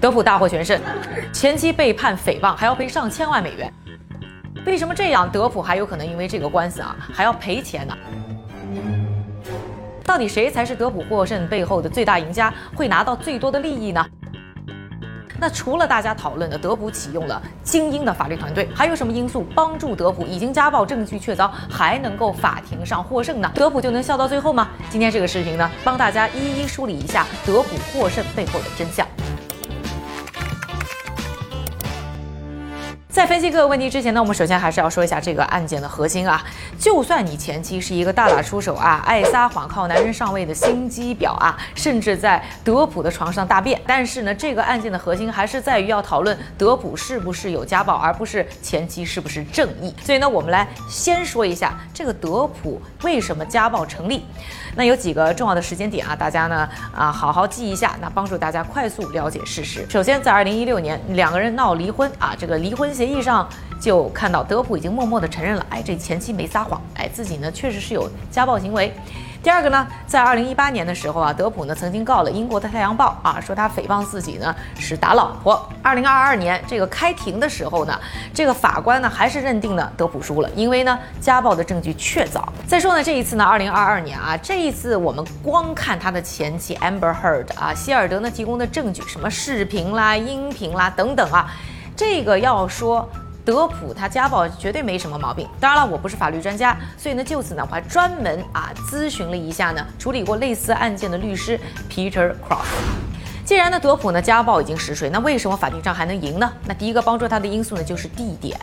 德普大获全胜，前妻被判诽谤，还要赔上千万美元。为什么这样？德普还有可能因为这个官司啊，还要赔钱呢？到底谁才是德普获胜背后的最大赢家，会拿到最多的利益呢？那除了大家讨论的德普启用了精英的法律团队，还有什么因素帮助德普已经家暴证据确凿，还能够法庭上获胜呢？德普就能笑到最后吗？今天这个视频呢，帮大家一一梳理一下德普获胜背后的真相。在分析各个问题之前呢，我们首先还是要说一下这个案件的核心啊。就算你前妻是一个大打出手啊、爱撒谎、靠男人上位的心机婊啊，甚至在德普的床上大便，但是呢，这个案件的核心还是在于要讨论德普是不是有家暴，而不是前妻是不是正义。所以呢，我们来先说一下这个德普为什么家暴成立。那有几个重要的时间点啊，大家呢啊好好记一下，那帮助大家快速了解事实。首先，在二零一六年，两个人闹离婚啊，这个离婚协议上就看到德普已经默默地承认了，哎，这前妻没撒谎，哎，自己呢确实是有家暴行为。第二个呢，在二零一八年的时候啊，德普呢曾经告了英国的《太阳报》啊，说他诽谤自己呢是打老婆。二零二二年这个开庭的时候呢，这个法官呢还是认定了德普输了，因为呢家暴的证据确凿。再说呢，这一次呢，二零二二年啊，这一次我们光看他的前妻 Amber Heard 啊，希尔德呢提供的证据，什么视频啦、音频啦等等啊，这个要说。德普他家暴绝对没什么毛病，当然了，我不是法律专家，所以呢，就此呢，我还专门啊咨询了一下呢处理过类似案件的律师 Peter Cross。既然呢德普呢家暴已经实锤，那为什么法庭上还能赢呢？那第一个帮助他的因素呢就是地点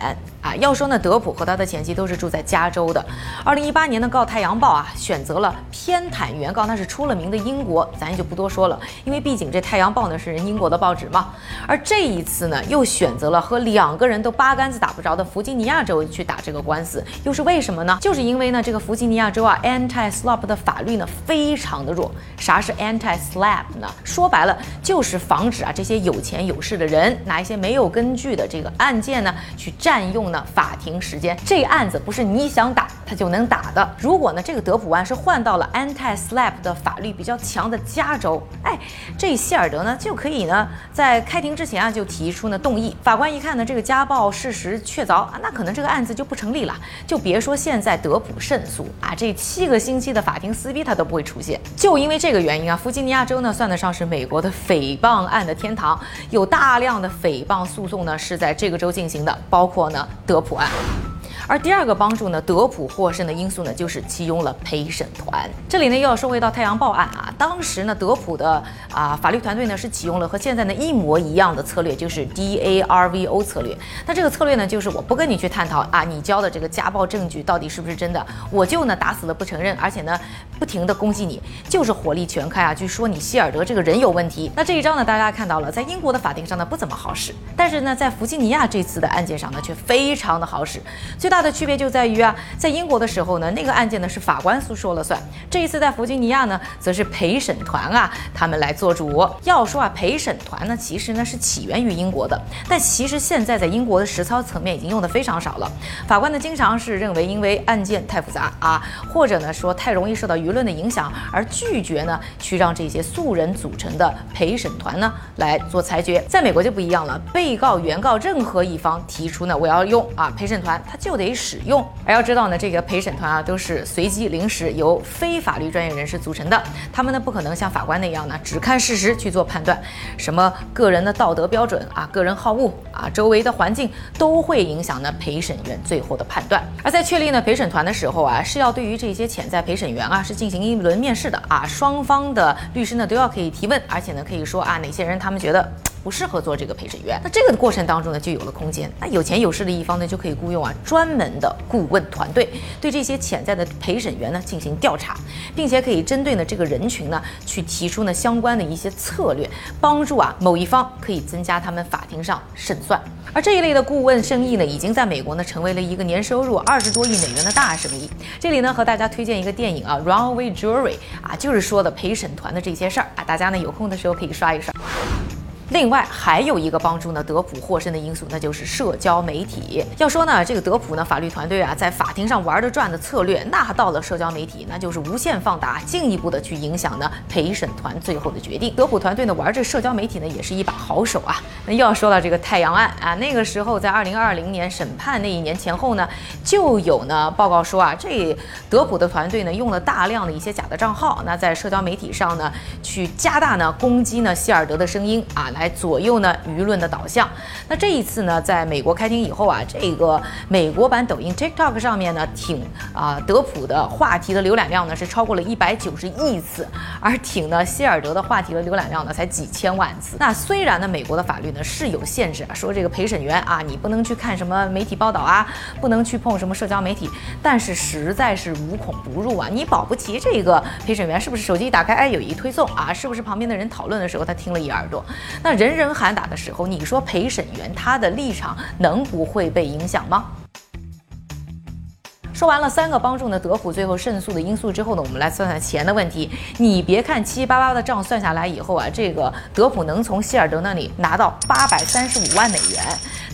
啊。要说呢德普和他的前妻都是住在加州的。二零一八年呢告《太阳报》啊选择了偏袒原告，那是出了名的英国，咱也就不多说了，因为毕竟这《太阳报》呢是人英国的报纸嘛。而这一次呢又选择了和两个人都八竿子打不着的弗吉尼亚州去打这个官司，又是为什么呢？就是因为呢这个弗吉尼亚州啊 anti-slap 的法律呢非常的弱。啥是 anti-slap 呢？说白了。就是防止啊这些有钱有势的人拿一些没有根据的这个案件呢去占用呢法庭时间。这案子不是你想打他就能打的。如果呢这个德普案是换到了 anti-slap 的法律比较强的加州，哎，这希尔德呢就可以呢在开庭之前啊就提出呢动议。法官一看呢这个家暴事实确凿啊，那可能这个案子就不成立了。就别说现在德普胜诉啊，这七个星期的法庭撕逼他都不会出现。就因为这个原因啊，弗吉尼亚州呢算得上是美国的诽谤案的天堂，有大量的诽谤诉讼呢是在这个州进行的，包括呢德普案。而第二个帮助呢，德普获胜的因素呢，就是启用了陪审团。这里呢又要说回到太阳报案啊，当时呢德普的啊法律团队呢是启用了和现在呢一模一样的策略，就是 D A R V O 策略。那这个策略呢，就是我不跟你去探讨啊，你交的这个家暴证据到底是不是真的，我就呢打死了不承认，而且呢不停的攻击你，就是火力全开啊，去说你希尔德这个人有问题。那这一招呢，大家看到了，在英国的法庭上呢不怎么好使，但是呢在弗吉尼亚这次的案件上呢却非常的好使，最大。大的区别就在于啊，在英国的时候呢，那个案件呢是法官诉说了算。这一次在弗吉尼亚呢，则是陪审团啊，他们来做主。要说啊，陪审团呢，其实呢是起源于英国的，但其实现在在英国的实操层面已经用的非常少了。法官呢，经常是认为因为案件太复杂啊，或者呢说太容易受到舆论的影响，而拒绝呢去让这些素人组成的陪审团呢来做裁决。在美国就不一样了，被告、原告任何一方提出呢，我要用啊陪审团，他就得。可以使用，而要知道呢，这个陪审团啊都是随机临时由非法律专业人士组成的，他们呢不可能像法官那样呢只看事实去做判断，什么个人的道德标准啊、个人好恶啊、周围的环境都会影响呢陪审员最后的判断。而在确立呢陪审团的时候啊，是要对于这些潜在陪审员啊是进行一轮面试的啊，双方的律师呢都要可以提问，而且呢可以说啊哪些人他们觉得。不适合做这个陪审员，那这个过程当中呢，就有了空间。那有钱有势的一方呢，就可以雇佣啊专门的顾问团队，对这些潜在的陪审员呢进行调查，并且可以针对呢这个人群呢去提出呢相关的一些策略，帮助啊某一方可以增加他们法庭上胜算。而这一类的顾问生意呢，已经在美国呢成为了一个年收入二十多亿美元的大生意。这里呢和大家推荐一个电影啊，Runaway Jury 啊，就是说的陪审团的这些事儿啊，大家呢有空的时候可以刷一刷。另外还有一个帮助呢德普获胜的因素，那就是社交媒体。要说呢，这个德普呢法律团队啊，在法庭上玩的转的策略，那到了社交媒体，那就是无限放大，进一步的去影响呢陪审团最后的决定。德普团队呢玩这社交媒体呢，也是一把好手啊。那又要说到这个太阳案啊，那个时候在二零二零年审判那一年前后呢，就有呢报告说啊，这德普的团队呢用了大量的一些假的账号，那在社交媒体上呢去加大呢攻击呢希尔德的声音啊。来左右呢舆论的导向。那这一次呢，在美国开庭以后啊，这个美国版抖音 TikTok 上面呢，挺啊德普的话题的浏览量呢是超过了一百九十亿次，而挺呢希尔德的话题的浏览量呢才几千万次。那虽然呢美国的法律呢是有限制啊，说这个陪审员啊你不能去看什么媒体报道啊，不能去碰什么社交媒体，但是实在是无孔不入啊，你保不齐这个陪审员是不是手机一打开，哎有一推送啊，是不是旁边的人讨论的时候他听了一耳朵？那人人喊打的时候，你说陪审员他的立场能不会被影响吗？说完了三个帮助呢德普最后胜诉的因素之后呢，我们来算算钱的问题。你别看七七八八的账算下来以后啊，这个德普能从希尔德那里拿到八百三十五万美元。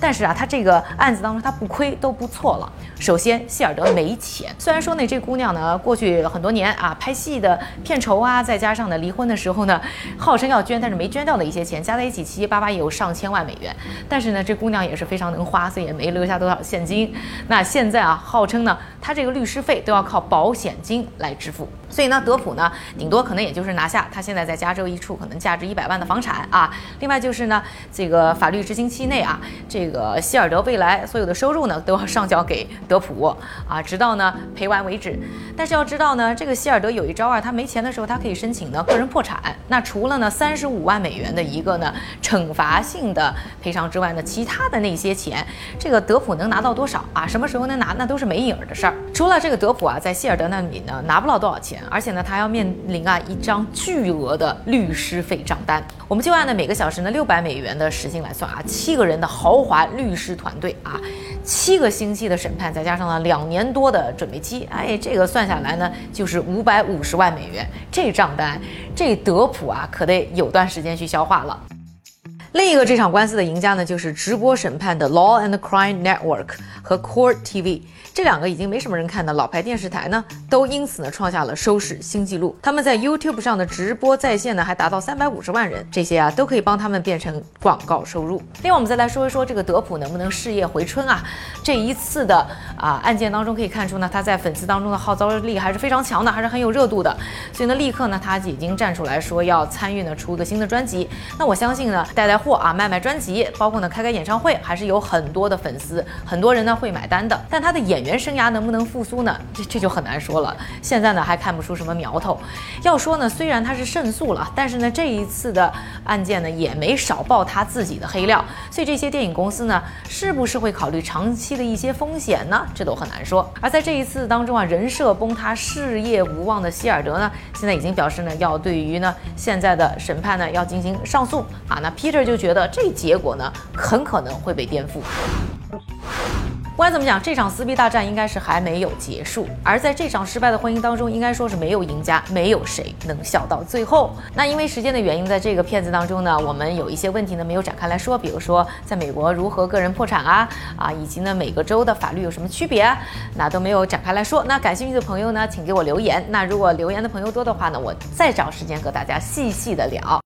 但是啊，他这个案子当中他不亏都不错了。首先，希尔德没钱。虽然说呢，这姑娘呢过去很多年啊拍戏的片酬啊，再加上呢离婚的时候呢，号称要捐，但是没捐掉的一些钱，加在一起七七八八也有上千万美元。但是呢，这姑娘也是非常能花，所以也没留下多少现金。那现在啊，号称呢，她这个律师费都要靠保险金来支付。所以呢，德普呢，顶多可能也就是拿下他现在在加州一处可能价值一百万的房产啊。另外就是呢，这个法律执行期内啊，这个。希尔德未来所有的收入呢，都要上缴给德普啊，直到呢赔完为止。但是要知道呢，这个希尔德有一招啊，他没钱的时候，他可以申请呢个人破产。那除了呢三十五万美元的一个呢惩罚性的赔偿之外呢，其他的那些钱，这个德普能拿到多少啊？什么时候能拿，那都是没影儿的事儿。除了这个德普啊，在希尔德那里呢拿不到多少钱，而且呢他要面临啊一张巨额的律师费账单。我们就按呢每个小时呢六百美元的时薪来算啊，七个人的豪华。律师团队啊，七个星期的审判，再加上呢两年多的准备期，哎，这个算下来呢，就是五百五十万美元。这账单，这德普啊，可得有段时间去消化了。另一个这场官司的赢家呢，就是直播审判的 Law and Crime Network 和 Court TV。这两个已经没什么人看的老牌电视台呢，都因此呢创下了收视新纪录。他们在 YouTube 上的直播在线呢，还达到三百五十万人，这些啊都可以帮他们变成广告收入。另外，我们再来说一说这个德普能不能事业回春啊？这一次的啊案件当中可以看出呢，他在粉丝当中的号召力还是非常强的，还是很有热度的。所以呢，立刻呢他已经站出来说要参与呢出个新的专辑。那我相信呢，带带货啊，卖卖专辑，包括呢开开演唱会，还是有很多的粉丝，很多人呢会买单的。但他的演演员生涯能不能复苏呢？这这就很难说了。现在呢还看不出什么苗头。要说呢，虽然他是胜诉了，但是呢这一次的案件呢也没少爆他自己的黑料。所以这些电影公司呢是不是会考虑长期的一些风险呢？这都很难说。而在这一次当中啊，人设崩塌、事业无望的希尔德呢，现在已经表示呢要对于呢现在的审判呢要进行上诉啊。那 Peter 就就觉得这结果呢很可能会被颠覆。不管怎么讲，这场撕逼大战应该是还没有结束。而在这场失败的婚姻当中，应该说是没有赢家，没有谁能笑到最后。那因为时间的原因，在这个片子当中呢，我们有一些问题呢没有展开来说，比如说在美国如何个人破产啊啊，以及呢每个州的法律有什么区别，那都没有展开来说。那感兴趣的朋友呢，请给我留言。那如果留言的朋友多的话呢，我再找时间和大家细细的聊。